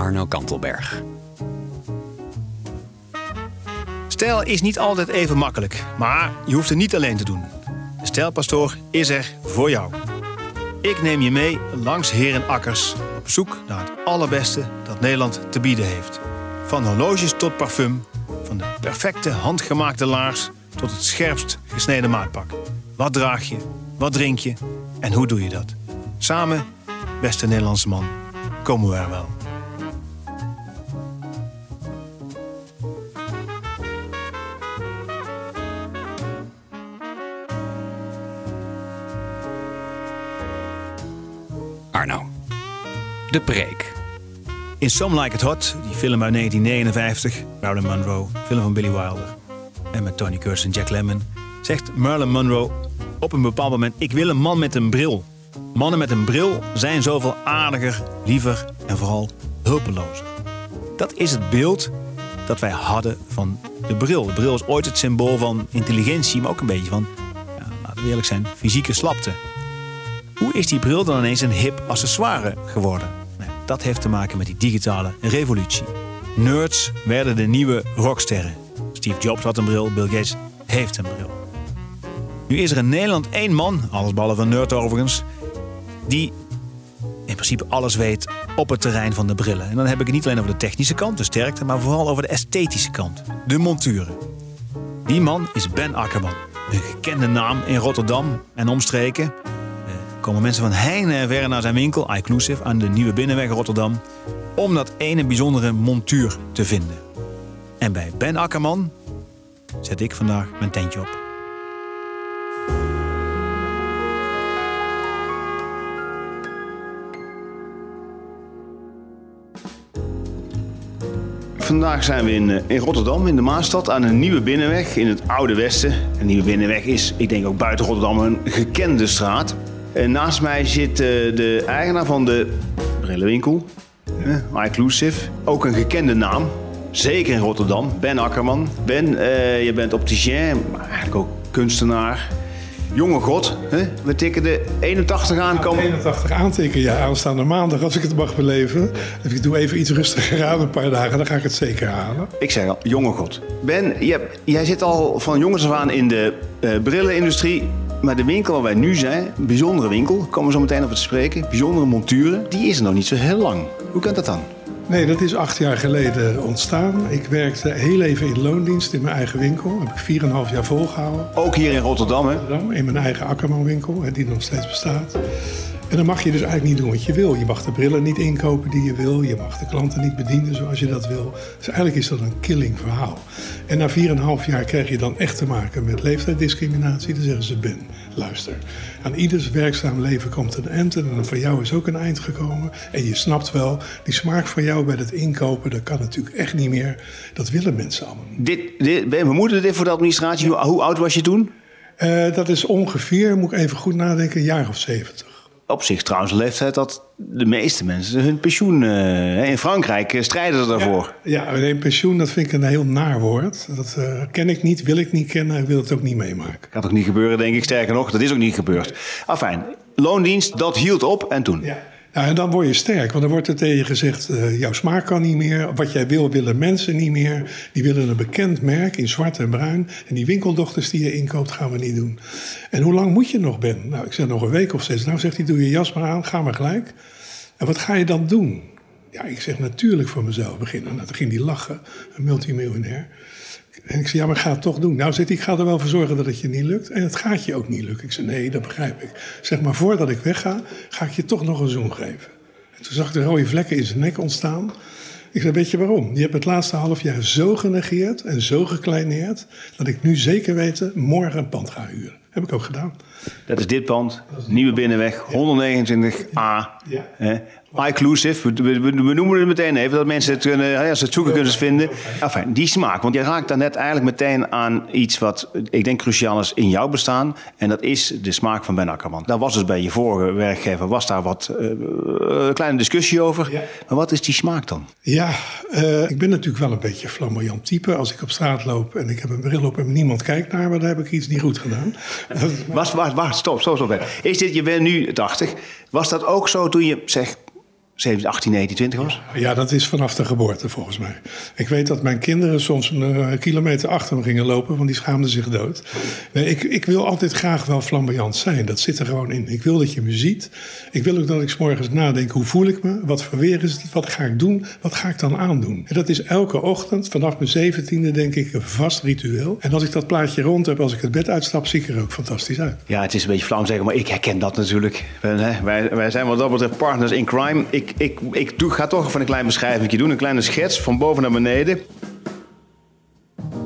Arno Kantelberg. Stijl is niet altijd even makkelijk, maar je hoeft het niet alleen te doen. De Stijlpastoor is er voor jou. Ik neem je mee langs herenakkers op zoek naar het allerbeste dat Nederland te bieden heeft. Van horloges tot parfum, van de perfecte handgemaakte laars tot het scherpst gesneden maatpak. Wat draag je, wat drink je en hoe doe je dat? Samen, beste Nederlandse man, komen we er wel. De preek. In Some Like It Hot, die film uit 1959, Marilyn Monroe, film van Billy Wilder en met Tony Curtis en Jack Lemmon, zegt Marilyn Monroe op een bepaald moment: Ik wil een man met een bril. Mannen met een bril zijn zoveel aardiger, liever en vooral hulpelozer. Dat is het beeld dat wij hadden van de bril. De bril is ooit het symbool van intelligentie, maar ook een beetje van, ja, laten we eerlijk zijn, fysieke slapte. Hoe is die bril dan ineens een hip accessoire geworden? Dat heeft te maken met die digitale revolutie. Nerds werden de nieuwe rocksterren. Steve Jobs had een bril, Bill Gates heeft een bril. Nu is er in Nederland één man, allesbehalve een nerd overigens, die in principe alles weet op het terrein van de brillen. En dan heb ik het niet alleen over de technische kant, de sterkte, maar vooral over de esthetische kant, de monturen. Die man is Ben Akkerman, een gekende naam in Rotterdam en omstreken. Komen mensen van heine en verre naar zijn winkel, iClusive, aan de Nieuwe Binnenweg Rotterdam, om dat ene bijzondere montuur te vinden. En bij Ben Akkerman zet ik vandaag mijn tentje op. Vandaag zijn we in, eh, in Rotterdam, in de Maastad, aan een nieuwe binnenweg in het Oude Westen. Een nieuwe binnenweg is, ik denk ook buiten Rotterdam, een gekende straat. En naast mij zit eh, de eigenaar van de brillenwinkel, uh, iClusive. Ook een gekende naam, zeker in Rotterdam, Ben Akkerman. Ben, eh, je bent opticien, maar eigenlijk ook kunstenaar. Jonge god, hè? we tikken de 81 aan. Komen. 81 aantikken, ja, aanstaande maandag als ik het mag beleven. Ik doe even iets rustiger aan, een paar dagen, dan ga ik het zeker halen. Ik zeg al, jonge god. Ben, jij, jij zit al van jongens af aan in de eh, brillenindustrie. Maar de winkel waar wij nu zijn, een bijzondere winkel, daar komen we zo meteen over te spreken. Bijzondere monturen, die is er nog niet zo heel lang. Hoe kan dat dan? Nee, dat is acht jaar geleden ontstaan. Ik werkte heel even in loondienst in mijn eigen winkel. Dat heb ik 4,5 jaar volgehouden. Ook hier in Rotterdam, hè? In mijn eigen Akkerman-winkel, die nog steeds bestaat. En dan mag je dus eigenlijk niet doen wat je wil. Je mag de brillen niet inkopen die je wil. Je mag de klanten niet bedienen zoals je dat wil. Dus eigenlijk is dat een killing verhaal. En na 4,5 jaar krijg je dan echt te maken met leeftijdsdiscriminatie. Dan zeggen ze, Ben, luister. Aan ieders werkzaam leven komt een eind. En voor jou is ook een eind gekomen. En je snapt wel, die smaak van jou bij het inkopen... dat kan natuurlijk echt niet meer. Dat willen mensen allemaal. Dit, dit, we moeten dit voor de administratie. Hoe, hoe oud was je toen? Uh, dat is ongeveer, moet ik even goed nadenken, een jaar of 70 op zich trouwens een leeftijd dat de meeste mensen hun pensioen... Uh, in Frankrijk uh, strijden ze daarvoor. Ja, ja pensioen dat vind ik een heel naar woord. Dat uh, ken ik niet, wil ik niet kennen en wil het ook niet meemaken. Gaat ook niet gebeuren, denk ik. Sterker nog, dat is ook niet gebeurd. Afijn, loondienst, dat hield op en toen? Ja. Ja, en dan word je sterk, want dan wordt er tegen je gezegd: uh, jouw smaak kan niet meer. Wat jij wil, willen mensen niet meer. Die willen een bekend merk in zwart en bruin. En die winkeldochters die je inkoopt, gaan we niet doen. En hoe lang moet je nog, Ben? Nou, ik zeg nog een week of zes. Nou, zegt hij: doe je jas maar aan, ga maar gelijk. En wat ga je dan doen? Ja, ik zeg natuurlijk voor mezelf beginnen. Nou, toen ging hij lachen, een multimiljonair. En ik zei, ja, maar ga het toch doen. Nou, zit ik ga er wel voor zorgen dat het je niet lukt. En het gaat je ook niet lukken. Ik zei, nee, dat begrijp ik. Zeg maar, voordat ik wegga, ga ik je toch nog een zoen geven. En toen zag ik de rode vlekken in zijn nek ontstaan. Ik zei, weet je waarom? Je hebt het laatste half jaar zo genegeerd en zo gekleineerd... dat ik nu zeker weten morgen een pand ga huren. Heb ik ook gedaan. Dat is dit pand, Nieuwe Binnenweg, 129A. Ja. Inclusive, we, we, we noemen het meteen even, dat mensen het kunnen, als ze het zoeken kunnen ze vinden. Enfin, die smaak, want je raakt daar net eigenlijk meteen aan iets wat ik denk cruciaal is in jouw bestaan. En dat is de smaak van Ben Akkerman. Daar was dus bij je vorige werkgever, was daar wat uh, een kleine discussie over. Ja. Maar wat is die smaak dan? Ja, uh, ik ben natuurlijk wel een beetje flamboyant type. Als ik op straat loop en ik heb een bril op en niemand kijkt naar me, dan heb ik iets niet goed gedaan. Wacht, wacht, wacht, stop, stop, stop. Is dit, je bent nu 80. Was dat ook zo toen je zegt 17, 18, 19, 20 was? Ja, dat is vanaf de geboorte volgens mij. Ik weet dat mijn kinderen soms een kilometer achter me gingen lopen, want die schaamden zich dood. Nee, ik, ik wil altijd graag wel flamboyant zijn. Dat zit er gewoon in. Ik wil dat je me ziet. Ik wil ook dat ik s morgens nadenk, hoe voel ik me? Wat voor weer is het? Wat ga ik doen? Wat ga ik dan aandoen? En dat is elke ochtend, vanaf mijn zeventiende denk ik, een vast ritueel. En als ik dat plaatje rond heb, als ik het bed uitstap, zie ik er ook fantastisch uit. Ja, het is een beetje flauw zeggen, maar ik herken dat natuurlijk. Wij, wij zijn wat dat betreft partners in crime. Ik ik, ik doe, ga toch even een klein beschrijving doen. Een kleine schets van boven naar beneden.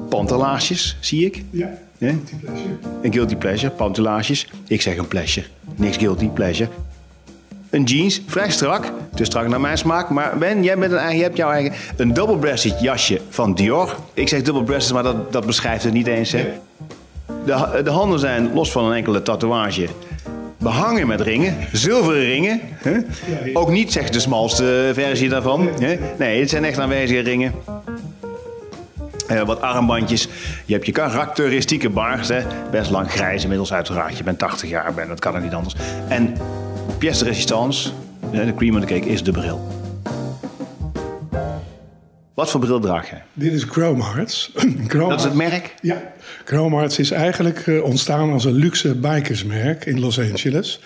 Pantelaasjes, zie ik. Ja, ja? guilty pleasure. Een guilty pleasure, pantelaasjes. Ik zeg een pleasure. Niks guilty pleasure. Een jeans, vrij strak. Te strak naar mijn smaak. Maar Ben, jij bent een eigen, je hebt jouw eigen... Een double-breasted jasje van Dior. Ik zeg double-breasted, maar dat, dat beschrijft het niet eens. Hè? De, de handen zijn, los van een enkele tatoeage behangen met ringen, zilveren ringen. Hè? Ook niet zeg de smalste versie daarvan. Hè? Nee, het zijn echt aanwezige ringen. Uh, wat armbandjes. Je hebt je karakteristieke baard. Hè? Best lang grijs inmiddels uiteraard. Je bent 80 jaar, ben, dat kan er niet anders. En pièce de résistance, de cream on the cake, is de bril. Wat voor bril draag je? Dit is Chrome Hearts. Chrome dat is het merk? Ja. Chrome Hearts is eigenlijk uh, ontstaan als een luxe bikersmerk in Los Angeles.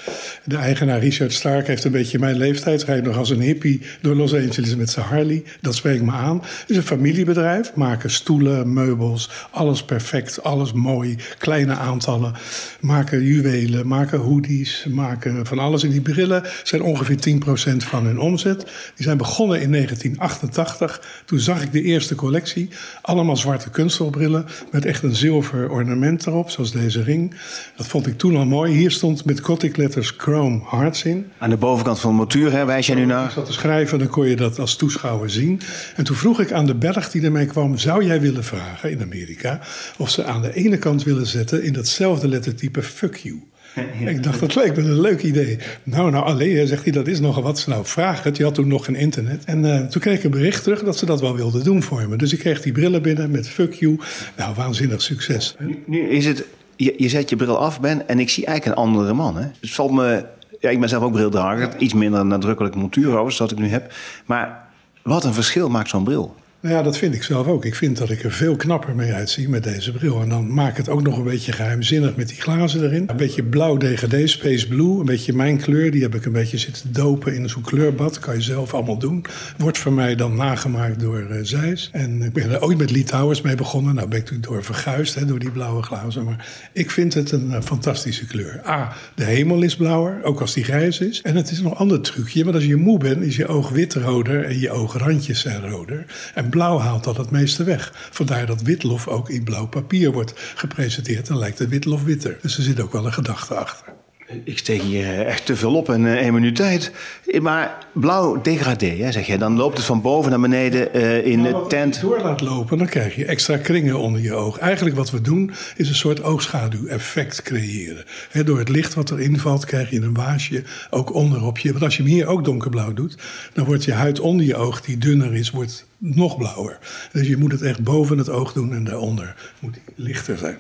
De eigenaar Richard Stark heeft een beetje mijn leeftijd. Rijdt nog als een hippie door Los Angeles met zijn Harley. Dat spreekt me aan. Het is een familiebedrijf. Maken stoelen, meubels, alles perfect, alles mooi. Kleine aantallen. Maken juwelen, maken hoodies, maken van alles. En die brillen zijn ongeveer 10% van hun omzet. Die zijn begonnen in 1988. Toen zag ik de eerste collectie. Allemaal zwarte kunstelbrillen met echt een zilver ornament erop, zoals deze ring. Dat vond ik toen al mooi. Hier stond met gothic letters Chrome Hearts in. Aan de bovenkant van de montuur hè, wijs jij nu naar? Ik zat te schrijven, dan kon je dat als toeschouwer zien. En toen vroeg ik aan de berg die ermee kwam... zou jij willen vragen in Amerika... of ze aan de ene kant willen zetten in datzelfde lettertype fuck you... Ik dacht, dat lijkt me een leuk idee. Nou, nou, alleen, zegt hij, dat is nogal wat. Nou, vraag het. Je had toen nog geen internet. En uh, toen kreeg ik een bericht terug dat ze dat wel wilden doen voor me. Dus ik kreeg die brillen binnen met fuck you. Nou, waanzinnig succes. Nu, nu is het, je, je zet je bril af, Ben, en ik zie eigenlijk een andere man. Hè? Het valt me, ja, ik ben zelf ook brildrager. Iets minder nadrukkelijk montuur over, zoals ik nu heb. Maar wat een verschil maakt zo'n bril. Nou ja, dat vind ik zelf ook. Ik vind dat ik er veel knapper mee uitzie met deze bril. En dan maak het ook nog een beetje geheimzinnig met die glazen erin. Een beetje blauw DGD, Space Blue. Een beetje mijn kleur. Die heb ik een beetje zitten dopen in zo'n kleurbad. Kan je zelf allemaal doen. Wordt voor mij dan nagemaakt door uh, Zeiss. En ik ben er ooit met Lee Towers mee begonnen. Nou ben ik toen door verguisd, hè, door die blauwe glazen. Maar ik vind het een uh, fantastische kleur. A, de hemel is blauwer, ook als die grijs is. En het is nog een ander trucje. Want als je moe bent, is je oog wit roder en je oograndjes zijn roder. En blauw haalt dat het meeste weg. Vandaar dat witlof ook in blauw papier wordt gepresenteerd. Dan lijkt het witlof witter. Dus er zit ook wel een gedachte achter. Ik steek hier echt te veel op in uh, één minuut tijd. Maar blauw degradé, hè, zeg je. Dan loopt het van boven naar beneden uh, in nou, de tent. Als je door laat lopen, dan krijg je extra kringen onder je oog. Eigenlijk wat we doen, is een soort oogschaduw-effect creëren. He, door het licht wat erin valt, krijg je een waasje ook onderop je. Want als je hem hier ook donkerblauw doet, dan wordt je huid onder je oog, die dunner is, wordt nog blauwer. Dus je moet het echt boven het oog doen en daaronder moet lichter zijn.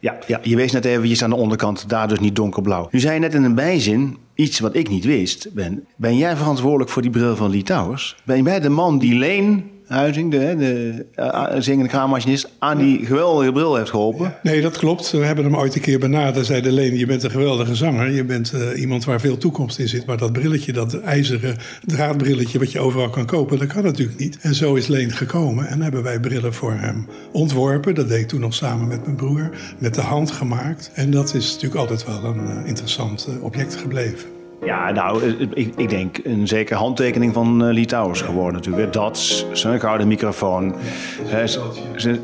Ja, ja, je wees net eventjes aan de onderkant, daar dus niet donkerblauw. Nu zei je net in een bijzin iets wat ik niet wist. Ben, ben jij verantwoordelijk voor die bril van Lee Towers? Ben jij de man die Leen Huizing, de, de uh, zingende kraammachinist, aan die geweldige bril heeft geholpen. Nee, dat klopt. We hebben hem ooit een keer benaderd. Zeiden Leen, je bent een geweldige zanger. Je bent uh, iemand waar veel toekomst in zit. Maar dat brilletje, dat ijzeren draadbrilletje wat je overal kan kopen, dat kan natuurlijk niet. En zo is Leen gekomen. En hebben wij brillen voor hem ontworpen. Dat deed ik toen nog samen met mijn broer. Met de hand gemaakt. En dat is natuurlijk altijd wel een uh, interessant object gebleven. Ja, nou, ik, ik, denk een zekere handtekening van uh, Lee Towers geworden natuurlijk. Dat, zijn gouden microfoon,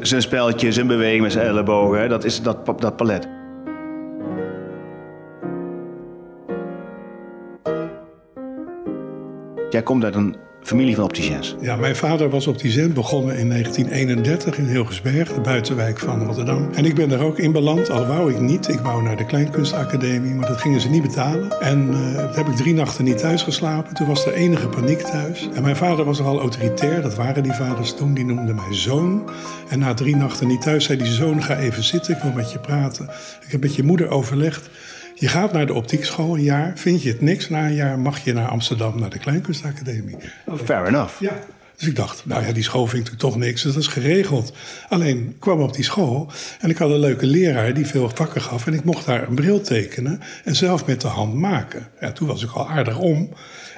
zijn speltje, zijn beweging met zijn ellebogen. Dat is dat, dat palet. Jij komt uit een familie van opticiens. Ja, mijn vader was opticien, begonnen in 1931 in Hilgersberg, de buitenwijk van Rotterdam. En ik ben er ook in beland, al wou ik niet. Ik wou naar de Kleinkunstacademie, maar dat gingen ze niet betalen. En toen heb ik drie nachten niet thuis geslapen. Toen was er enige paniek thuis. En mijn vader was al autoritair, dat waren die vaders toen. Die noemde mij zoon. En na drie nachten niet thuis zei die zoon, ga even zitten, ik wil met je praten. Ik heb met je moeder overlegd. Je gaat naar de optiekschool een jaar. Vind je het niks na een jaar, mag je naar Amsterdam, naar de Kleinkunstacademie. Fair enough. Ja. Dus ik dacht, nou ja, die school vind ik toch niks. Dus dat is geregeld. Alleen ik kwam op die school en ik had een leuke leraar die veel vakken gaf. En ik mocht daar een bril tekenen en zelf met de hand maken. Ja, toen was ik al aardig om.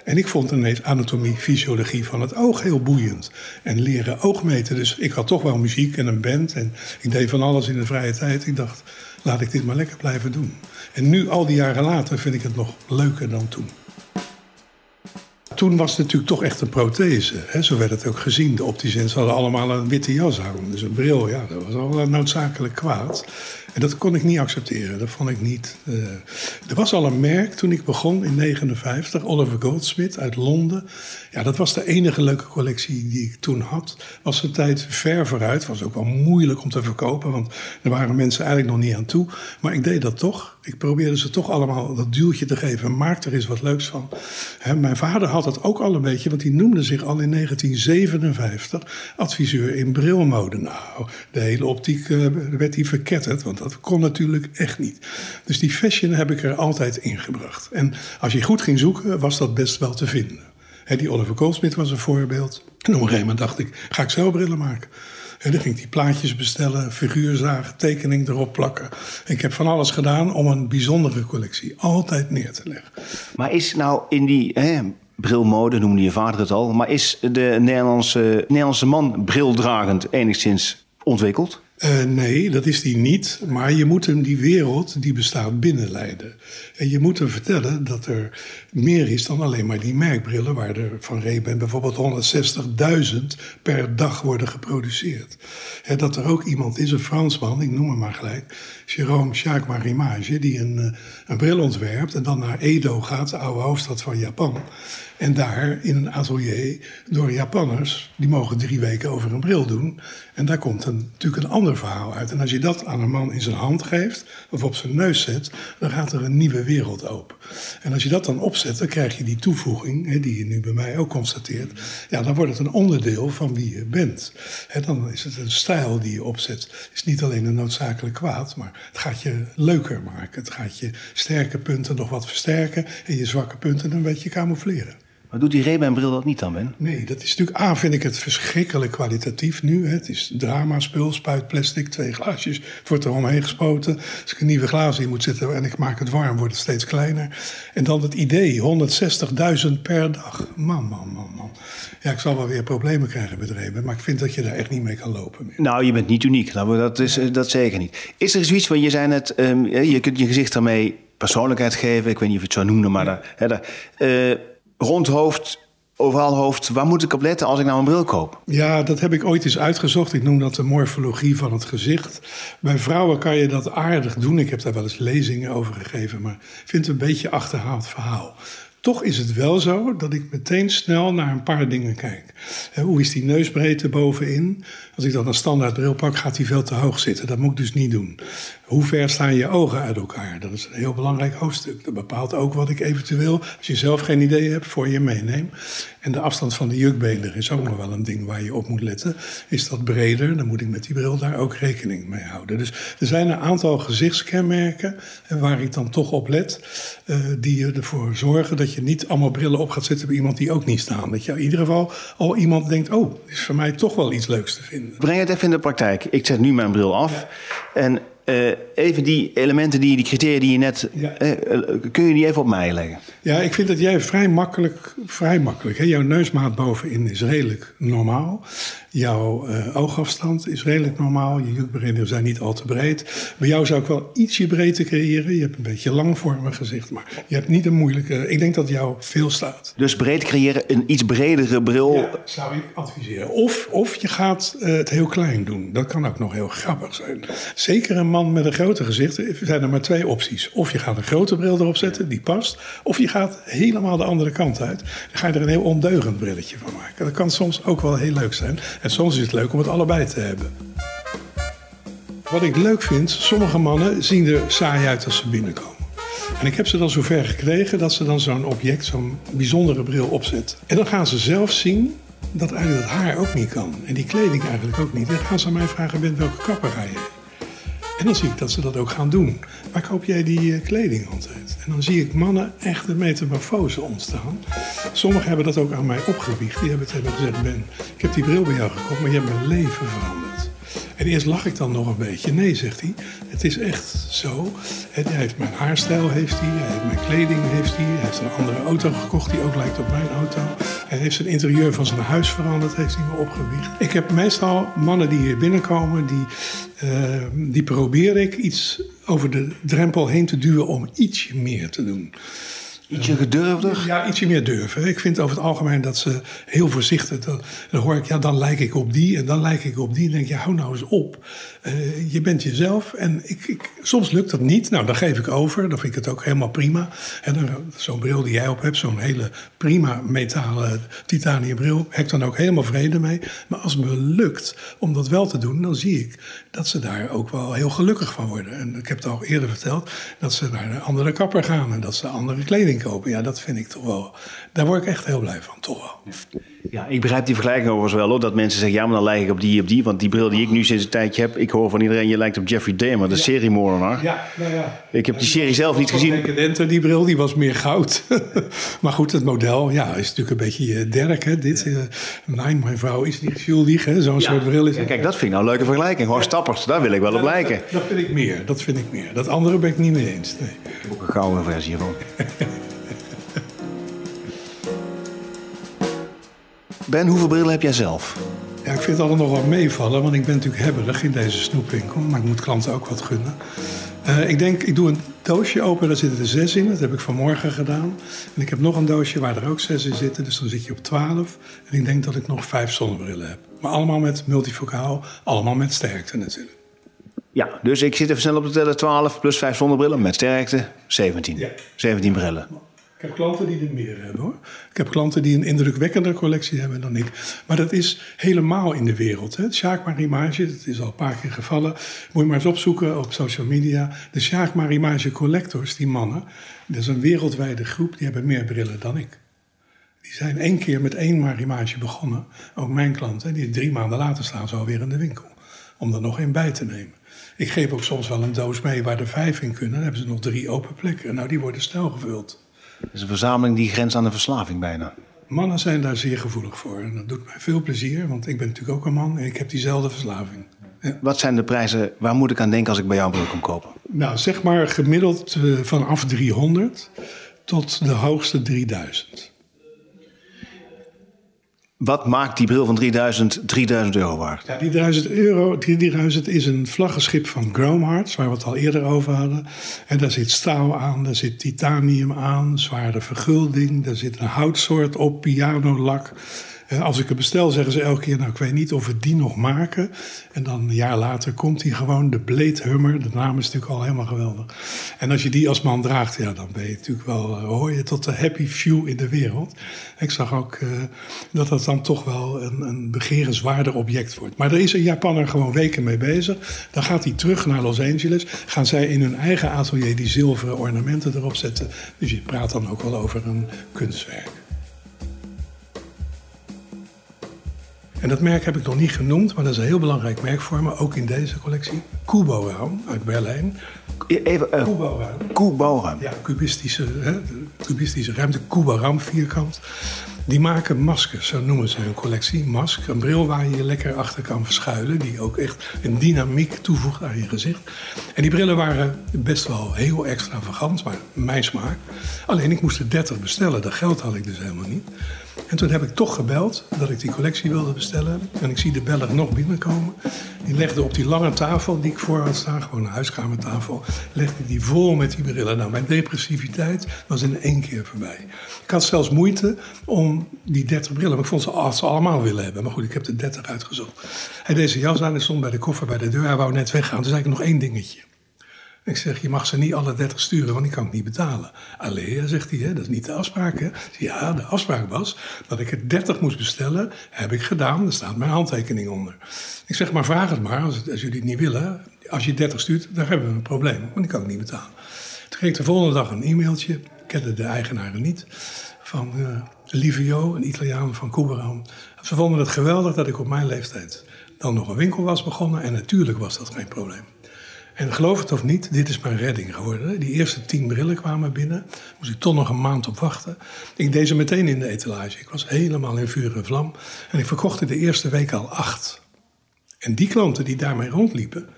En ik vond ineens anatomie, fysiologie van het oog heel boeiend. En leren oogmeten. Dus ik had toch wel muziek en een band. En ik deed van alles in de vrije tijd. Ik dacht, laat ik dit maar lekker blijven doen. En nu, al die jaren later, vind ik het nog leuker dan toen. Toen was het natuurlijk toch echt een prothese. Hè? Zo werd het ook gezien. De opticiens hadden allemaal een witte jas aan. Dus een bril, ja, dat was al noodzakelijk kwaad. En dat kon ik niet accepteren. Dat vond ik niet. Uh... er was al een merk toen ik begon in 59, Oliver Goldsmith uit Londen. Ja, dat was de enige leuke collectie die ik toen had. Was de tijd ver vooruit. Was ook wel moeilijk om te verkopen, want er waren mensen eigenlijk nog niet aan toe. Maar ik deed dat toch. Ik probeerde ze toch allemaal dat duwtje te geven. Maak er eens wat leuks van. mijn vader had dat ook al een beetje, want die noemde zich al in 1957 adviseur in brilmode. Nou, de hele optiek uh, werd die verketterd, want dat kon natuurlijk echt niet. Dus die fashion heb ik er altijd ingebracht. En als je goed ging zoeken, was dat best wel te vinden. die Oliver Goldsmith was een voorbeeld. En op een gegeven moment dacht ik, ga ik zelf brillen maken. En dan ging ik die plaatjes bestellen, figuurzagen, tekening erop plakken. Ik heb van alles gedaan om een bijzondere collectie altijd neer te leggen. Maar is nou in die hè, brilmode, noemde je vader het al... maar is de Nederlandse, Nederlandse man brildragend enigszins ontwikkeld? Uh, nee, dat is die niet. Maar je moet hem die wereld die bestaat binnenleiden. En je moet hem vertellen dat er meer is dan alleen maar die merkbrillen... waar er van Ray-Ban bijvoorbeeld 160.000 per dag worden geproduceerd. En dat er ook iemand is, een Fransman, ik noem hem maar gelijk... Jérôme Jacques Marimage, die een, eh, een bril ontwerpt... en dan naar Edo gaat, de oude hoofdstad van Japan... En daar in een atelier door Japanners, die mogen drie weken over een bril doen. En daar komt natuurlijk een ander verhaal uit. En als je dat aan een man in zijn hand geeft, of op zijn neus zet, dan gaat er een nieuwe wereld open. En als je dat dan opzet, dan krijg je die toevoeging, hè, die je nu bij mij ook constateert. Ja, dan wordt het een onderdeel van wie je bent. Hè, dan is het een stijl die je opzet. Is niet alleen een noodzakelijk kwaad, maar het gaat je leuker maken. Het gaat je sterke punten nog wat versterken en je zwakke punten een beetje camoufleren. Maar doet die Ray-Ban-bril dat niet dan, Ben? Nee, dat is natuurlijk... A, vind ik het verschrikkelijk kwalitatief nu. Hè. Het is drama-spul, spuitplastic, twee glaasjes. Het wordt er omheen gespoten. Als ik een nieuwe glazen in moet zetten en ik maak het warm, wordt het steeds kleiner. En dan het idee, 160.000 per dag. Man, man, man, man. Ja, ik zal wel weer problemen krijgen met Ray-Ban, maar ik vind dat je daar echt niet mee kan lopen. Meer. Nou, je bent niet uniek. Dat is dat zeker niet. Is er zoiets van, je um, je kunt je gezicht daarmee persoonlijkheid geven. Ik weet niet of je het zo noemde, maar... Ja. Daar, daar, uh, rond hoofd, overal hoofd. Waar moet ik op letten als ik nou een bril koop? Ja, dat heb ik ooit eens uitgezocht. Ik noem dat de morfologie van het gezicht. Bij vrouwen kan je dat aardig doen. Ik heb daar wel eens lezingen over gegeven, maar ik vind het een beetje achterhaald verhaal. Toch is het wel zo dat ik meteen snel naar een paar dingen kijk. Hoe is die neusbreedte bovenin? Als ik dan een standaard bril pak, gaat die veel te hoog zitten. Dat moet ik dus niet doen. Hoe ver staan je ogen uit elkaar? Dat is een heel belangrijk hoofdstuk. Dat bepaalt ook wat ik eventueel, als je zelf geen idee hebt, voor je meeneem. En de afstand van de jukbeender is ook nog wel een ding waar je op moet letten. Is dat breder, dan moet ik met die bril daar ook rekening mee houden. Dus er zijn een aantal gezichtskenmerken waar ik dan toch op let. Uh, die ervoor zorgen dat je niet allemaal brillen op gaat zetten bij iemand die ook niet staan. Dat je in ieder geval al iemand denkt, oh, is voor mij toch wel iets leuks te vinden. Breng het even in de praktijk. Ik zet nu mijn bril af. En uh, even die elementen, die, die criteria die je net... Ja. Uh, kun je die even op mij leggen? Ja, ik vind dat jij vrij makkelijk... Vrij makkelijk hè? Jouw neusmaat bovenin is redelijk normaal. Jouw uh, oogafstand is redelijk normaal. Je jukbeginnen zijn niet al te breed. Bij jou zou ik wel ietsje breedte creëren. Je hebt een beetje langvormig gezicht, maar je hebt niet een moeilijke... Ik denk dat jou veel staat. Dus breed creëren, een iets bredere bril. Ja, zou ik adviseren. Of, of je gaat uh, het heel klein doen. Dat kan ook nog heel grappig zijn. Zeker een man met een grote gezicht zijn er maar twee opties. Of je gaat een grote bril erop zetten, die past. Of je gaat helemaal de andere kant uit. Dan ga je er een heel ondeugend brilletje van maken. Dat kan soms ook wel heel leuk zijn. En soms is het leuk om het allebei te hebben. Wat ik leuk vind, sommige mannen zien er saai uit als ze binnenkomen. En ik heb ze dan zover gekregen dat ze dan zo'n object, zo'n bijzondere bril opzetten. En dan gaan ze zelf zien dat eigenlijk het haar ook niet kan. En die kleding eigenlijk ook niet. En dan gaan ze aan mij vragen, Ben, welke kapper ga je? En dan zie ik dat ze dat ook gaan doen. Waar koop jij die uh, kleding altijd? En dan zie ik mannen echt een metamorfose ontstaan. Sommigen hebben dat ook aan mij opgebiecht. Die hebben tegen gezegd, Ben, ik heb die bril bij jou gekocht, maar je hebt mijn leven veranderd. En eerst lach ik dan nog een beetje. Nee, zegt hij, het is echt zo. Hij heeft mijn haarstijl, heeft hij. Hij heeft mijn kleding, heeft hij. Hij heeft een andere auto gekocht die ook lijkt op mijn auto. Hij heeft zijn interieur van zijn huis veranderd, heeft hij me opgewicht. Ik heb meestal mannen die hier binnenkomen, die, uh, die probeer ik iets over de drempel heen te duwen om ietsje meer te doen. Ietsje gedurfder? Ja, ietsje meer durven. Ik vind over het algemeen dat ze heel voorzichtig... Dan, dan hoor ik, ja, dan lijk ik op die en dan lijk ik op die. Dan denk je, hou nou eens op. Uh, je bent jezelf en ik, ik, soms lukt dat niet. Nou, dan geef ik over. Dan vind ik het ook helemaal prima. En zo'n bril die jij op hebt, zo'n hele prima metalen titanium bril... heb ik dan ook helemaal vrede mee. Maar als het me lukt om dat wel te doen, dan zie ik dat ze daar ook wel heel gelukkig van worden. En ik heb het al eerder verteld, dat ze naar een andere kapper gaan... en dat ze andere kleding kopen. Ja, dat vind ik toch wel. Daar word ik echt heel blij van, toch wel. Ja, ik begrijp die vergelijking overigens wel hoor. Dat mensen zeggen, ja, maar dan lijk ik op die op die. Want die bril die ik nu sinds een tijdje heb, ik hoor van iedereen, je lijkt op Jeffrey Dahmer, de ja. serie moordenaar. Ja, nou ja. Ik heb die serie zelf niet gezien. Die bril, die was meer goud. maar goed, het model, ja, is natuurlijk een beetje Derek, hè. Dit, uh, nee, mijn vrouw is niet schuldig, hè. Zo'n soort bril is ja, Kijk, dat vind ik nou een leuke vergelijking. Gewoon stappers, daar wil ik wel op lijken. Dat, dat, vind ik meer, dat vind ik meer. Dat andere ben ik niet mee eens, nee. Ook een gouden versie hiervan. Ben, hoeveel brillen heb jij zelf? Ja, ik vind het altijd nog wel meevallen, want ik ben natuurlijk hebberig in deze snoepwinkel. Maar ik moet klanten ook wat gunnen. Uh, ik denk, ik doe een doosje open, daar zitten er zes in. Dat heb ik vanmorgen gedaan. En ik heb nog een doosje waar er ook zes in zitten. Dus dan zit je op twaalf. En ik denk dat ik nog vijf zonnebrillen heb. Maar allemaal met multifocaal, allemaal met sterkte natuurlijk. Ja, dus ik zit even snel op de teller. 12 plus 5 zonnebrillen met sterkte, 17. Ja. 17 brillen. Ik heb klanten die er meer hebben hoor. Ik heb klanten die een indrukwekkender collectie hebben dan ik. Maar dat is helemaal in de wereld. Hè. Sjaak Marimage, dat is al een paar keer gevallen. Moet je maar eens opzoeken op social media. De Sjaak Marimage collectors, die mannen. Dat is een wereldwijde groep, die hebben meer brillen dan ik. Die zijn één keer met één Marimage begonnen. Ook mijn klanten. Die drie maanden later staan ze alweer in de winkel. Om er nog één bij te nemen. Ik geef ook soms wel een doos mee waar er vijf in kunnen. Dan hebben ze nog drie open plekken. Nou, die worden snel gevuld. Het is een verzameling die grenst aan de verslaving bijna. Mannen zijn daar zeer gevoelig voor. En dat doet mij veel plezier, want ik ben natuurlijk ook een man en ik heb diezelfde verslaving. Ja. Wat zijn de prijzen, waar moet ik aan denken als ik bij jou een bril kom kopen? Nou, zeg maar gemiddeld uh, vanaf 300 tot de hoogste 3000. Wat maakt die bril van 3000 3000 euro waard? Ja, die 1000 euro, 3000 is een vlaggenschip van Gromeharts, waar we het al eerder over hadden. En daar zit staal aan, daar zit titanium aan, zware vergulding, daar zit een houtsoort op, pianolak. Eh, als ik het bestel, zeggen ze elke keer: Nou, ik weet niet of we die nog maken. En dan een jaar later komt die gewoon, de Blade. De naam is natuurlijk al helemaal geweldig. En als je die als man draagt, ja, dan ben je natuurlijk wel, uh, hoor je tot de happy few in de wereld. Ik zag ook uh, dat dat dan toch wel een, een begerenswaardig object wordt. Maar er is een Japaner gewoon weken mee bezig. Dan gaat hij terug naar Los Angeles. Gaan zij in hun eigen atelier die zilveren ornamenten erop zetten. Dus je praat dan ook wel over een kunstwerk. En dat merk heb ik nog niet genoemd, maar dat is een heel belangrijk merk voor me, ook in deze collectie. Kubo Raum uit Berlijn. Even, uh, Raum. Kubo Raum. Ja, cubistische, hè, cubistische ruimte, Kubo Raum vierkant. Die maken maskers, zo noemen ze hun collectie. Mask, een bril waar je je lekker achter kan verschuilen. Die ook echt een dynamiek toevoegt aan je gezicht. En die brillen waren best wel heel extravagant, maar mijn smaak. Alleen ik moest er 30 bestellen, dat geld had ik dus helemaal niet. En toen heb ik toch gebeld dat ik die collectie wilde bestellen. En ik zie de beller nog binnenkomen. Die legde op die lange tafel die ik voor had staan, gewoon een huiskamertafel, legde die vol met die brillen. Nou, mijn depressiviteit was in één keer voorbij. Ik had zelfs moeite om die 30 brillen, maar ik vond ze, ze allemaal willen hebben. Maar goed, ik heb de 30 uitgezocht. Hij deed zijn jas aan en stond bij de koffer bij de deur. Hij wou net weggaan. Toen zei ik nog één dingetje. Ik zeg, je mag ze niet alle 30 sturen, want die kan ik niet betalen. Alleen, zegt hij, hè, dat is niet de afspraak. Hè? Ja, de afspraak was dat ik er 30 moest bestellen. Heb ik gedaan, daar staat mijn handtekening onder. Ik zeg, maar vraag het maar, als, als jullie het niet willen. Als je 30 stuurt, dan hebben we een probleem, want die kan ik niet betalen. Toen kreeg ik de volgende dag een e-mailtje, ik kende de eigenaren niet, van uh, Livio, een Italiaan van Kuberan. Ze vonden het geweldig dat ik op mijn leeftijd dan nog een winkel was begonnen. En natuurlijk was dat geen probleem. En geloof het of niet, dit is mijn redding geworden. Die eerste tien brillen kwamen binnen. Moest ik toch nog een maand op wachten. Ik deed ze meteen in de etalage. Ik was helemaal in vuur en vlam. En ik verkocht er de eerste week al acht. En die klanten die daarmee rondliepen,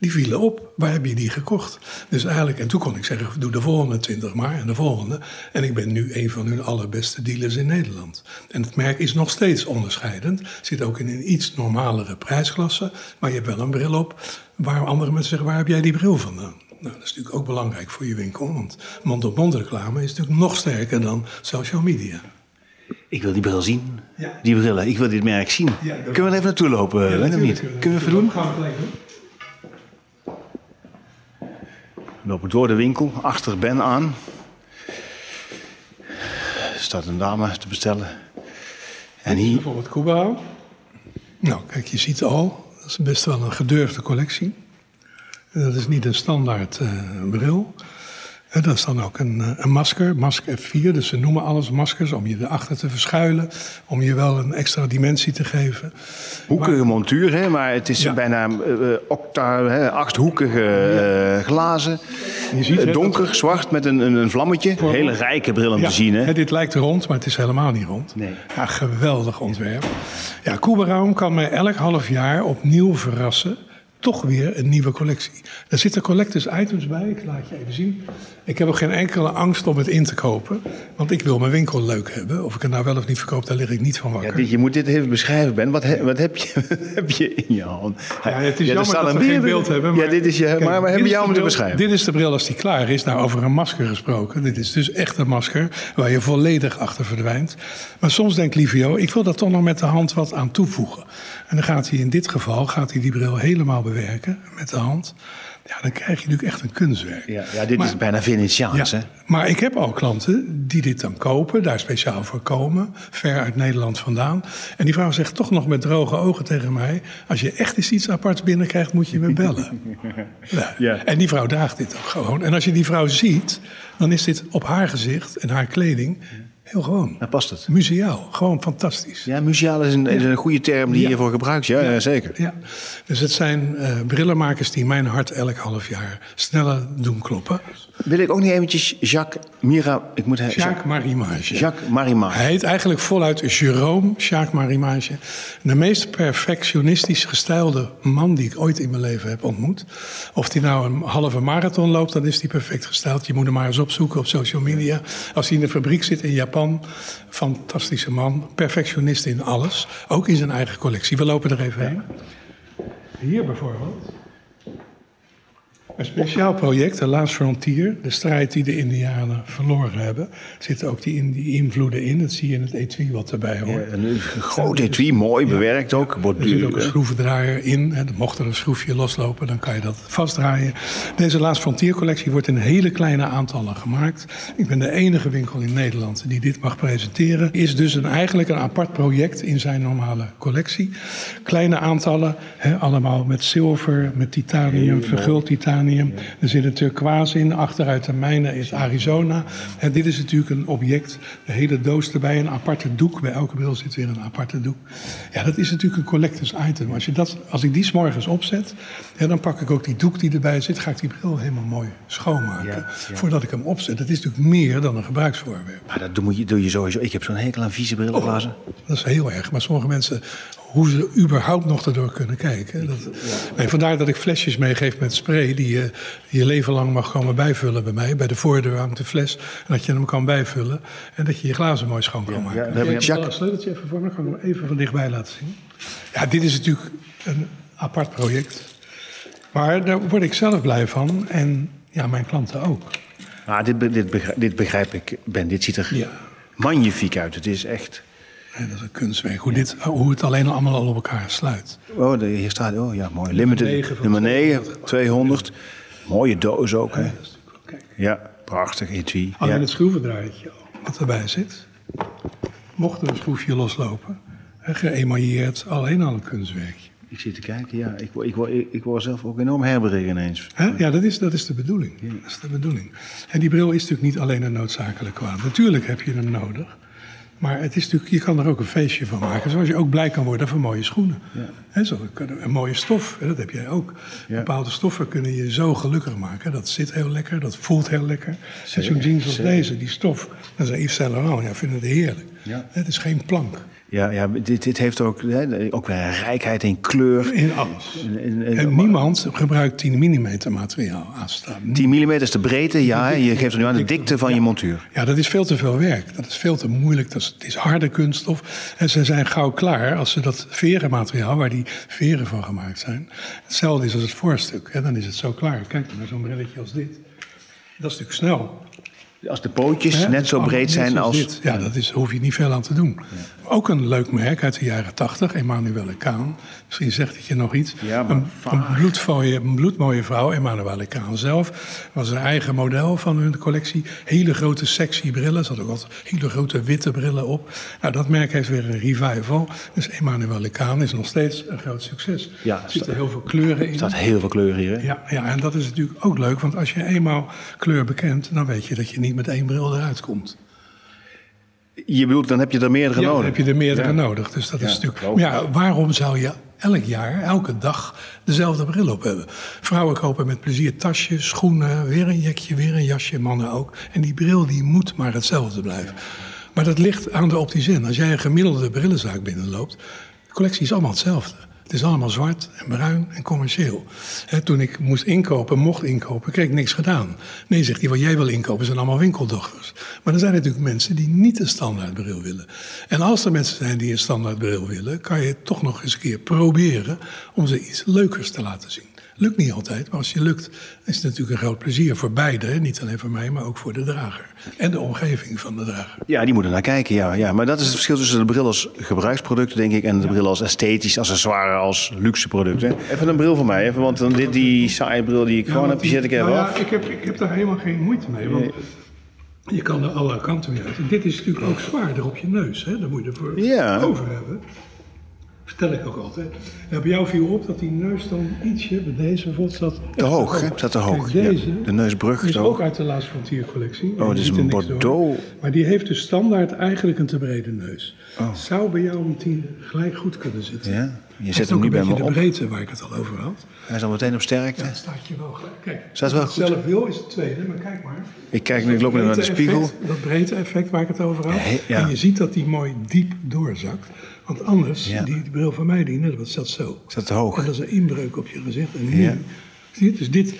die vielen op. Waar heb je die gekocht? Dus eigenlijk, en toen kon ik zeggen, doe de volgende 20 maar en de volgende. En ik ben nu een van hun allerbeste dealers in Nederland. En het merk is nog steeds onderscheidend. Zit ook in een iets normalere prijsklasse. Maar je hebt wel een bril op waar andere mensen zeggen, waar heb jij die bril vandaan? Nou, dat is natuurlijk ook belangrijk voor je winkel. Want mond-op-mond reclame is natuurlijk nog sterker dan social media. Ik wil die bril zien. Ja. Die brillen. Ik wil dit merk zien. Ja, Kunnen we er even naartoe lopen? Ja, niet? Kunnen we even doen? Gaan we doen. Lopen door de winkel, achter Ben aan. Er staat een dame te bestellen. En hier... Bijvoorbeeld Kuba. Nou, kijk, je ziet al, dat is best wel een gedurfde collectie. Dat is niet een standaard uh, bril dat is dan ook een, eh, een masker, masker F4. Dus ze noemen alles maskers om je erachter te verschuilen. Om je wel een extra dimensie te geven. Hoekige montuur, hè, maar het is bijna uh, octa, hè, achthoekige uh, glazen. Je ziet, donker, zwart met een, een, een vlammetje. Hele rijke bril om te zien. Hè? dit lijkt rond, maar het is helemaal niet rond. Nee. Ja, geweldig ontwerp. Ja, Koeberraum kan mij elk half jaar opnieuw verrassen toch weer een nieuwe collectie. Er zitten collectors items bij, ik laat je even zien. Ik heb ook geen enkele angst om het in te kopen. Want ik wil mijn winkel leuk hebben. Of ik het nou wel of niet verkoop, daar lig ik niet van wakker. Ja, dit, je moet dit even beschrijven, Ben. Wat, wat heb, je, heb je in je hand? Ja, het is ja, jammer dat we geen beeld hebben. Maar, ja, dit is je, kijk, maar we hebben jou om te beschrijven. Dit is de bril als die klaar is. Nou, over een masker gesproken. Dit is dus echt een masker waar je volledig achter verdwijnt. Maar soms denkt Livio, ik wil daar toch nog met de hand wat aan toevoegen. En dan gaat hij in dit geval gaat hij die bril helemaal bewerken met de hand. Ja, dan krijg je natuurlijk echt een kunstwerk. Ja, ja dit is bijna Venetiaans, hè? Maar ik heb al klanten die dit dan kopen, daar speciaal voor komen, ver uit Nederland vandaan. En die vrouw zegt toch nog met droge ogen tegen mij: Als je echt eens iets aparts binnenkrijgt, moet je me bellen. ja. ja. En die vrouw draagt dit ook gewoon. En als je die vrouw ziet, dan is dit op haar gezicht en haar kleding Heel gewoon. Daar past het. Museaal. Gewoon fantastisch. Ja, museaal is een, is een goede term die je hiervoor gebruikt. Ja, ja, zeker. Ja. Dus het zijn uh, brillenmakers die mijn hart elk half jaar sneller doen kloppen. Wil ik ook niet eventjes Jacques Mira... Ik moet Jacques, Jacques Marimage. Jacques Marimage. Hij heet eigenlijk voluit Jérôme Jacques Marimage. De meest perfectionistisch gestylde man die ik ooit in mijn leven heb ontmoet. Of hij nou een halve marathon loopt, dan is hij perfect gestyled. Je moet hem maar eens opzoeken op social media. Als hij in de fabriek zit in Japan, fantastische man. Perfectionist in alles. Ook in zijn eigen collectie. We lopen er even heen. Hier bijvoorbeeld. Een speciaal project, de Last Frontier, de strijd die de Indianen verloren hebben, zitten ook die, die invloeden in. Dat zie je in het etui wat erbij hoort. Ja, een groot etui, mooi bewerkt ook. Er zit ook een schroevendraaier in. Hè. Mocht er een schroefje loslopen, dan kan je dat vastdraaien. Deze Last Frontier collectie wordt in hele kleine aantallen gemaakt. Ik ben de enige winkel in Nederland die dit mag presenteren. Is dus een, eigenlijk een apart project in zijn normale collectie. Kleine aantallen, hè, allemaal met zilver, met titanium, verguld titanium er zit een turquoise in. Achteruit de mijnen is Arizona. En dit is natuurlijk een object. De hele doos erbij. Een aparte doek. Bij elke bril zit weer een aparte doek. Ja, dat is natuurlijk een collectors item. Als, je dat, als ik die s'morgens opzet. Ja, dan pak ik ook die doek die erbij zit. Ga ik die bril helemaal mooi schoonmaken. Voordat ik hem opzet. Dat is natuurlijk meer dan een gebruiksvoorwerp. Maar dat doe je, doe je sowieso. Ik heb zo'n hekel aan vieze brillenglazen. Oh, dat is heel erg. Maar sommige mensen hoe ze überhaupt nog erdoor kunnen kijken. Dat, en vandaar dat ik flesjes meegeef met spray die je je leven lang mag komen bijvullen bij mij. Bij de voordeur hangt de fles en dat je hem kan bijvullen en dat je je glazen mooi schoon kan maken. ja, daar heb je- ik een sleuteltje even voor me, ik kan hem even van dichtbij laten zien. Ja, dit is natuurlijk een apart project. Maar daar word ik zelf blij van en ja, mijn klanten ook. Ah, dit, dit, begrijp, dit begrijp ik, Ben. Dit ziet er Ja. magnifiek uit. Het is echt... Dat is een kunstwerk. Hoe, dit, hoe het alleen al allemaal al op elkaar sluit. Oh, de, hier staat... Oh ja, mooi. Limited. nummer 9, 200. 200. Mooie doos ook, hè? Ja, prachtig. Etui. Alleen Ja. het schroevendraadje wat erbij zit. Mocht er een schroefje loslopen. Geëmailleerd, alleen al een kunstwerkje. Ik zit te kijken, ja. Ik, ik, ik, ik word zelf ook enorm herberig ineens. Hè? Ja, dat is, dat is de bedoeling. Dat is de bedoeling. En die bril is natuurlijk niet alleen een noodzakelijk kwaad. Natuurlijk heb je hem nodig. Maar het is natuurlijk, je kan er ook een feestje van maken. Zoals je ook blij kan worden van mooie schoenen. Zo, kunnen- een mooie stof, dat heb jij ook. Ja. Bepaalde stoffen kunnen je zo gelukkig maken. Dat zit heel lekker, dat voelt heel lekker. Zo'n jeans als zeker. deze, die stof, dat is een Yves Saint Laurent. Ja, vinden het heerlijk. Ja. Het is geen plank. Ja, ja dit, dit heeft ook, hè, ook weer een rijkheid in kleur. In alles. En- en- en- En niemand gebruikt 10 mm materiaal aanstaan. 10 mm is de breedte, ja. Je geeft er nu aan de dikte van je montuur. Ja, dat is veel te veel werk. Dat is veel te moeilijk. Dat is, het is harde kunststof. En ze zijn gauw klaar als ze dat verenmateriaal, waar die veren van gemaakt zijn, hetzelfde is als het voorstuk. En dan is het zo klaar. Kijk maar naar zo'n brilletje als dit. Dat is natuurlijk snel. Als de pootjes net zo Allemaal breed zijn als... dit. Ja, dat is, hoef je niet veel aan te doen. Ook een leuk merk uit de jaren 80, Emanuele Kaan. Misschien zegt het je nog iets. Ja, een, een, bloedmooie, een bloedmooie vrouw, Emanuele Kaan zelf. Was een eigen model van hun collectie. Hele grote sexy brillen. Ze had ook altijd hele grote witte brillen op. Nou, dat merk heeft weer een revival. Dus Emanuele Kaan is nog steeds een groot succes. Ja, er zitten heel veel kleuren in. Er staat heel veel kleur hier, hè? Ja, ja, en dat is natuurlijk ook leuk, want als je eenmaal kleur bekent, dan weet je dat je niet met één bril eruit komt. Je bedoelt, dan heb je er meerdere Ja, dan nodig. heb je er meerdere Ja. nodig. Dus dat is natuurlijk. ja, waarom zou je elk jaar, elke dag, dezelfde bril op hebben? Vrouwen kopen met plezier tasjes, schoenen, weer een jekje, weer een jasje, mannen ook. En die bril die moet maar hetzelfde blijven. Maar dat ligt aan de opticien. Als jij een gemiddelde brillenzaak binnenloopt, de collectie is allemaal hetzelfde. Het is allemaal zwart en bruin en commercieel. Toen ik moest inkopen, mocht inkopen, kreeg ik niks gedaan. Nee, zegt hij, wat jij wil inkopen zijn allemaal winkeldochters. Maar er zijn natuurlijk mensen die niet een standaardbril willen. En als er mensen zijn die een standaardbril willen, kan je toch nog eens een keer proberen om ze iets leukers te laten zien. Lukt niet altijd, maar als je lukt, is het natuurlijk een groot plezier voor beide. hè. Niet alleen voor mij, maar ook voor de drager. En de omgeving van de drager. Ja, die moeten naar kijken, ja, ja. Maar dat is het verschil tussen de bril als gebruiksproduct, denk ik... en de bril als esthetisch, accessoire, als luxe product. Hè. Even een bril voor mij, even, want dan dit, die saaie bril die ik gewoon heb, die zet ik even nou af. Ja, ik, heb, ik heb daar helemaal geen moeite mee. Want je kan er alle kanten mee uit. En dit is natuurlijk ook zwaarder op je neus. Hè? Daar moet je ervoor Ja. over hebben. Vertel ik ook altijd. En bij jou viel op dat die neus dan ietsje, bij deze bijvoorbeeld, zat Te hoog, hè? Te hoog. Kijk, Ja, deze de neusbrug is ook uit de Laatst Frontier collectie. Oh, dit is een door. Bordeaux. Maar die heeft dus standaard eigenlijk een te brede neus. Oh. Zou bij jou een tien gelijk goed kunnen zitten. Ja, je zet hem nu bij me op. de breedte waar ik het al over had. Hij is al meteen op sterkte. Ja, staat je wel gelijk. Kijk, Staat wel goed. zelf wil is het tweede, maar kijk maar. Ik kijk nu, ik loop nu naar de spiegel. effect, dat breedte effect waar ik het over had. Ja, ja. En je ziet dat die mooi diep doorzakt. Want anders, die, die bril van mij, die net wat zat zo. Te hoog. En dat is een inbreuk op je gezicht. En nu, zie je, dus dit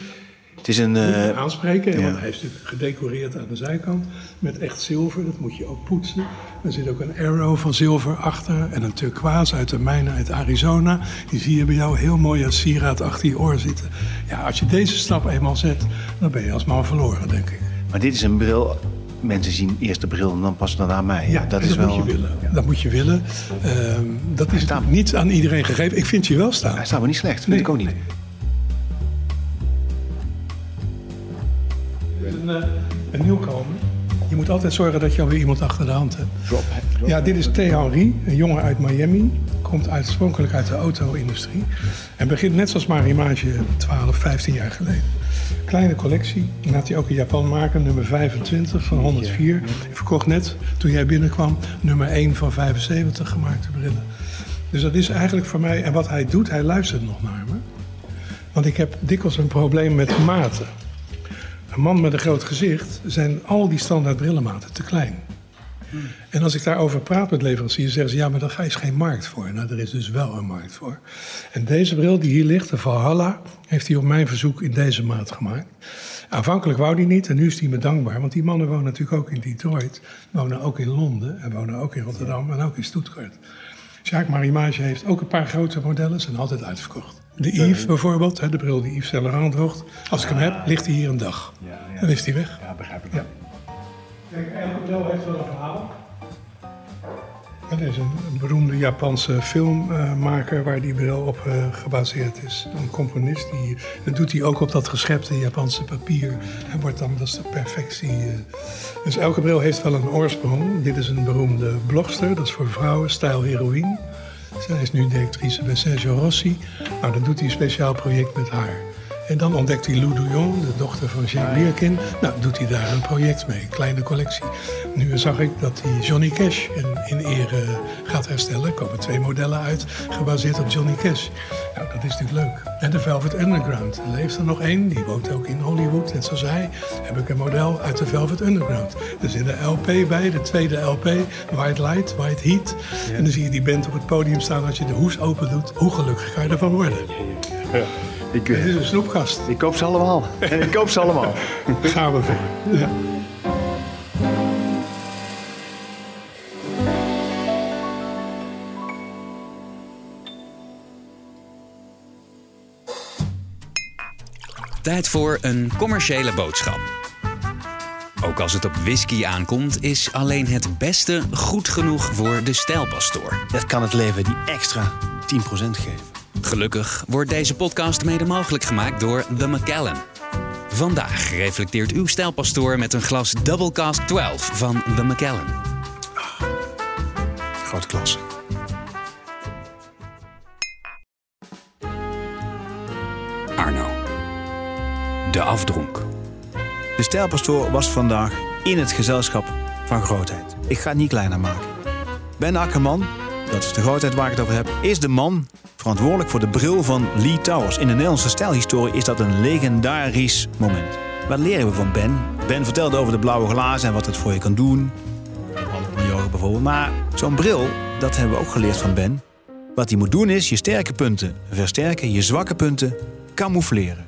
Het is een... eh, aanspreken. ja. Want hij is natuurlijk gedecoreerd aan de zijkant met echt zilver. Dat moet je ook poetsen. Er zit ook een arrow van zilver achter. En een turquoise uit de mijnen uit Arizona. Die zie je bij jou heel mooi als sieraad achter je oor zitten. Ja, als je deze stap eenmaal zet, dan ben je als man verloren, denk ik. maar dit is een bril... Mensen zien eerst de bril en dan pas daarna mij. Ja, dat is wel... moet je willen. Dat moet je willen. Ehm, dat is staat- niet aan iedereen gegeven. Ik vind je wel staan. Hij staat wel niet slecht, vind Nee. ik ook niet. Een, eh, een nieuwkomer. Je moet altijd zorgen dat je alweer iemand achter de hand hebt. Ja, dit is T. Henry, een jongen uit Miami. Komt oorspronkelijk uit de auto-industrie. En begint net zoals Marimage 12, 15 jaar geleden. Kleine collectie. Laat hij ook in Japan maken, nummer 25 van 104. Ik verkocht net, toen jij binnenkwam, nummer 1 van 75 gemaakte brillen. Dus dat is eigenlijk voor mij... En wat hij doet, hij luistert nog naar me. Want ik heb dikwijls een probleem met maten. Een man met een groot gezicht zijn al die standaard brillenmaten te klein. En als ik daarover praat met leveranciers, zeggen ze ja, maar daar is geen markt voor. Nou, er is dus wel een markt voor. En deze bril die hier ligt, de Valhalla, heeft hij op mijn verzoek in deze maat gemaakt. Aanvankelijk wou hij niet en nu is hij me dankbaar, want die mannen wonen natuurlijk ook in Detroit, wonen ook in Londen en wonen ook in Rotterdam en ook in Stuttgart. Jacques Marimage heeft ook een paar grote modellen, zijn altijd uitverkocht. De Yves bijvoorbeeld, hè, de bril die Yves Saint Laurent droegt. Als ik hem heb, ligt hij hier een dag. Dan is hij weg. Ja, begrijp ik. Ja. Kijk, elke bril heeft wel een verhaal. Er is een, beroemde Japanse filmmaker waar die bril op eh, gebaseerd is. Een componist, die, dat doet hij ook op dat geschepte Japanse papier. En wordt dan, dat is de perfectie. eh. Dus elke bril heeft wel een oorsprong. Dit is een beroemde blogster, dat is voor vrouwen, stijl heroïne. Zij is nu directrice bij Sergio Rossi. Nou, dan doet hij een speciaal project met haar. En dan ontdekt hij Lou Douillon, de dochter van Jacques Birkin. Nou, doet hij daar een project mee, een kleine collectie. Nu zag ik dat hij Johnny Cash in, in ere gaat herstellen. Er komen twee modellen uit, gebaseerd op Johnny Cash. Nou, dat is natuurlijk leuk. En de Velvet Underground. Er leeft er nog één, die woont ook in Hollywood. Net zoals hij heb ik een model uit de Velvet Underground. Er zit een LP bij, de tweede LP, White Light, White Heat. En dan zie je die band op het podium staan als je de hoes open doet. Hoe gelukkig kan je ervan worden? Ik, Het eh, is een snoepgast. ik koop ze allemaal. ik koop ze allemaal. Gaan we voor. Ja. Tijd voor een commerciële boodschap. Ook als het op whisky aankomt, is alleen het beste goed genoeg voor de stijlpastoor. Dat kan het leven die extra 10% geven. Gelukkig wordt deze podcast mede mogelijk gemaakt door The Macallan. Vandaag reflecteert uw stijlpastoor met een glas Double Cask 12 van The Macallan. Grote klasse. Arno. De afdronk. De stijlpastoor was vandaag in het gezelschap van grootheid. Ik ga het niet kleiner maken. Ben Akkerman, dat is de grootheid waar ik het over heb, is de man verantwoordelijk voor de bril van Lee Towers. In de Nederlandse stijlhistorie is dat een legendarisch moment. Wat leren we van Ben? Ben vertelde over de blauwe glazen en wat het voor je kan doen. Jogen bijvoorbeeld. Maar zo'n bril, dat hebben we ook geleerd van Ben. Wat hij moet doen is je sterke punten versterken, je zwakke punten camoufleren.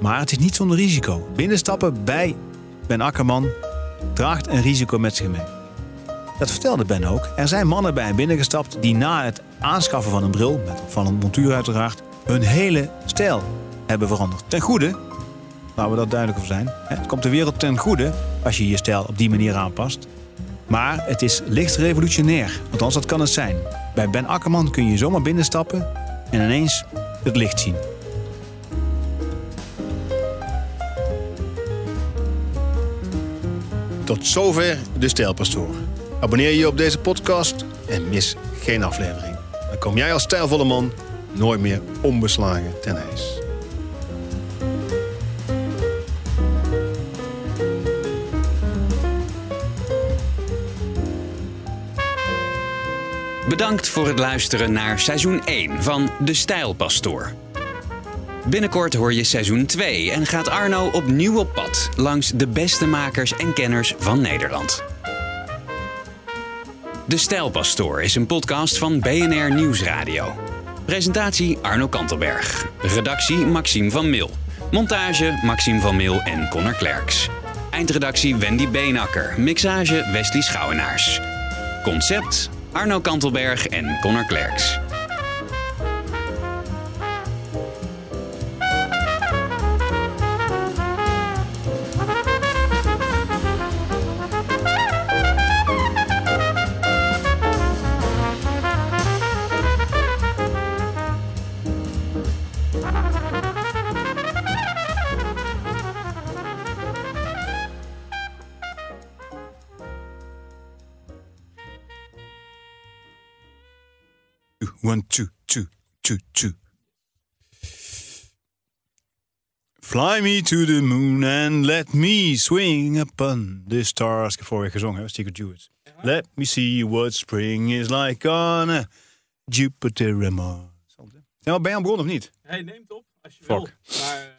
Maar het is niet zonder risico. Binnenstappen bij Ben Akkerman draagt een risico met zich mee. Dat vertelde Ben ook. Er zijn mannen bij hem binnengestapt die na het aanschaffen van een bril, met opvallend montuur uiteraard, hun hele stijl hebben veranderd. Ten goede, laten we dat duidelijk over zijn. Het komt de wereld ten goede als je je stijl op die manier aanpast. Maar het is licht revolutionair, althans dat kan het zijn. Bij Ben Akkerman kun je zomaar binnenstappen en ineens het licht zien. Tot zover de Stijlpastoor. Abonneer je op deze podcast en mis geen aflevering. Dan kom jij als stijlvolle man nooit meer onbeslagen ten ijs. Bedankt voor het luisteren naar seizoen 1 van De Stijlpastoor. Binnenkort hoor je seizoen 2 en gaat Arno opnieuw op pad langs de beste makers en kenners van Nederland. De Stijlpastoor is een podcast van BNR Nieuwsradio. Presentatie Arno Kantelberg. Redactie Maxime van Mil. Montage Maxime van Mil en Connor Klerks. Eindredactie Wendy Beenakker. Mixage Wesley Schouwenaars. Concept Arno Kantelberg en Connor Klerks. Two, two. Fly me to the moon and let me swing upon the stars. Ik heb vorige week gezongen, hè? Secret. Let me see what spring is like on a Jupiter and Mars. Ben je aan begonnen of niet? Hij neemt op als je Fuck. wil. Maar